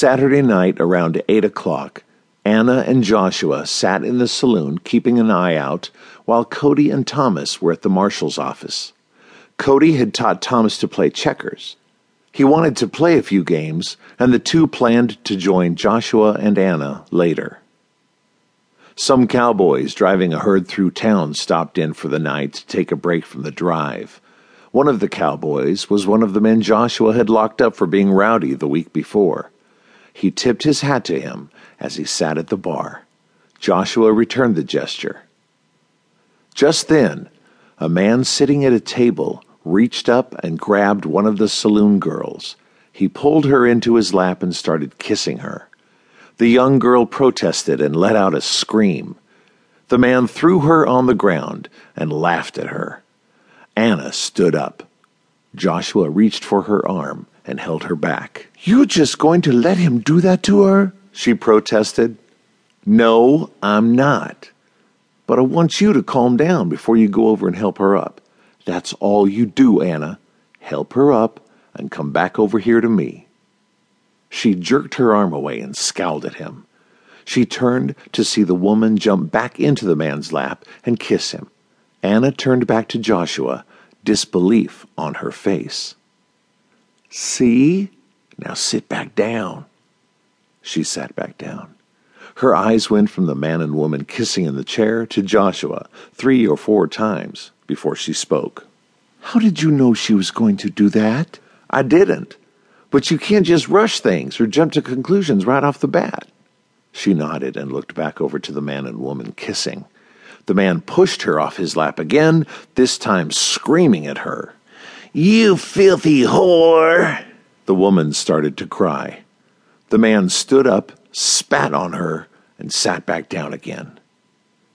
Saturday night around 8 o'clock, Anna and Joshua sat in the saloon keeping an eye out while Cody and Thomas were at the marshal's office. Cody had taught Thomas to play checkers. He wanted to play a few games, and the two planned to join Joshua and Anna later. Some cowboys driving a herd through town stopped in for the night to take a break from the drive. One of the cowboys was one of the men Joshua had locked up for being rowdy the week before. He tipped his hat to him as he sat at the bar. Joshua returned the gesture. Just then, a man sitting at a table reached up and grabbed one of the saloon girls. He pulled her into his lap and started kissing her. The young girl protested and let out a scream. The man threw her on the ground and laughed at her. Anna stood up. Joshua reached for her arm and held her back. You just going to let him do that to her? She protested. No, I'm not. But I want you to calm down before you go over and help her up. That's all you do, Anna. Help her up and come back over here to me. She jerked her arm away and scowled at him. She turned to see the woman jump back into the man's lap and kiss him. Anna turned back to Joshua, disbelief on her face. See? Now sit back down. She sat back down. Her eyes went from the man and woman kissing in the chair to Joshua three or four times before she spoke. How did you know she was going to do that? I didn't. But you can't just rush things or jump to conclusions right off the bat. She nodded and looked back over to the man and woman kissing. The man pushed her off his lap again, this time screaming at her. You filthy whore! The woman started to cry. The man stood up, spat on her, and sat back down again.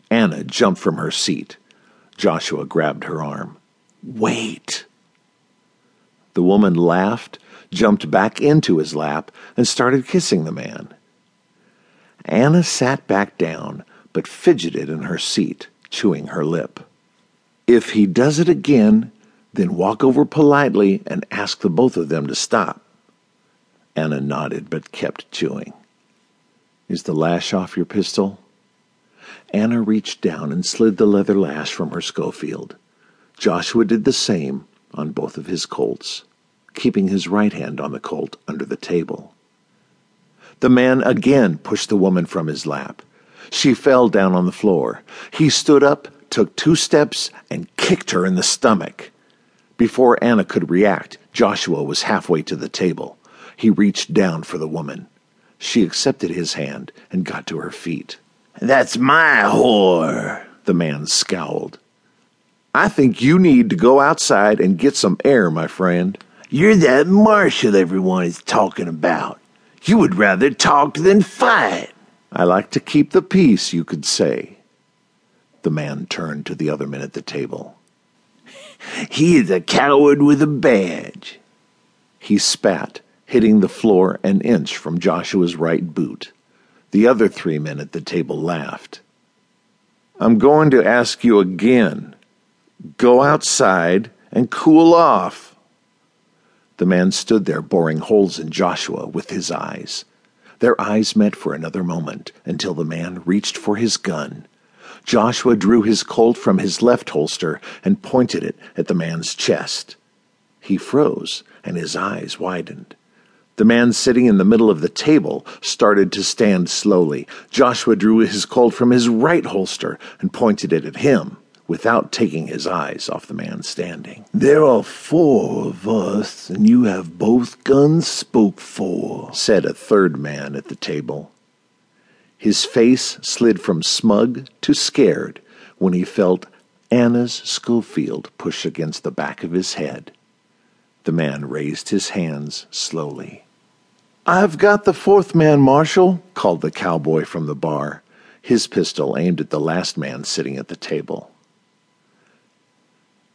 Anna jumped from her seat. Joshua grabbed her arm. Wait. The woman laughed, jumped back into his lap, and started kissing the man. Anna sat back down, but fidgeted in her seat, chewing her lip. If he does it again, then walk over politely and ask the both of them to stop. Anna nodded but kept chewing. Is the lash off your pistol? Anna reached down and slid the leather lash from her Schofield. Joshua did the same on both of his Colts, keeping his right hand on the Colt under the table. The man again pushed the woman from his lap. She fell down on the floor. He stood up, took two steps, and kicked her in the stomach. Before Anna could react, Joshua was halfway to the table. He reached down for the woman. She accepted his hand and got to her feet. That's my whore, the man scowled. I think you need to go outside and get some air, my friend. You're that marshal everyone is talking about. You would rather talk than fight. I like to keep the peace, you could say. The man turned to the other men at the table. He is a coward with a badge. He spat hitting the floor an inch from Joshua's right boot. The other three men at the table laughed. I'm going to ask you again. Go outside and cool off. The man stood there boring holes in Joshua with his eyes. Their eyes met for another moment until the man reached for his gun. Joshua drew his Colt from his left holster and pointed it at the man's chest. He froze and his eyes widened. The man sitting in the middle of the table started to stand slowly. Joshua drew his Colt from his right holster and pointed it at him without taking his eyes off the man standing. There are four of us, and you have both guns spoke for, said a third man at the table. His face slid from smug to scared when he felt Anna's Schofield push against the back of his head. The man raised his hands slowly. I've got the fourth man, Marshal, called the cowboy from the bar, his pistol aimed at the last man sitting at the table.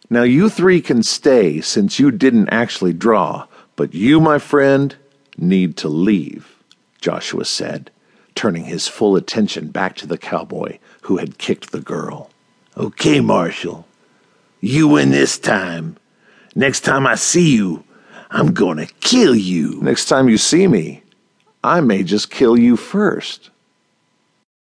Now you three can stay since you didn't actually draw, but you, my friend, need to leave, Joshua said, turning his full attention back to the cowboy who had kicked the girl. Okay, Marshal. You win this time. Next time I see you, I'm gonna kill you. Next time you see me, I may just kill you first.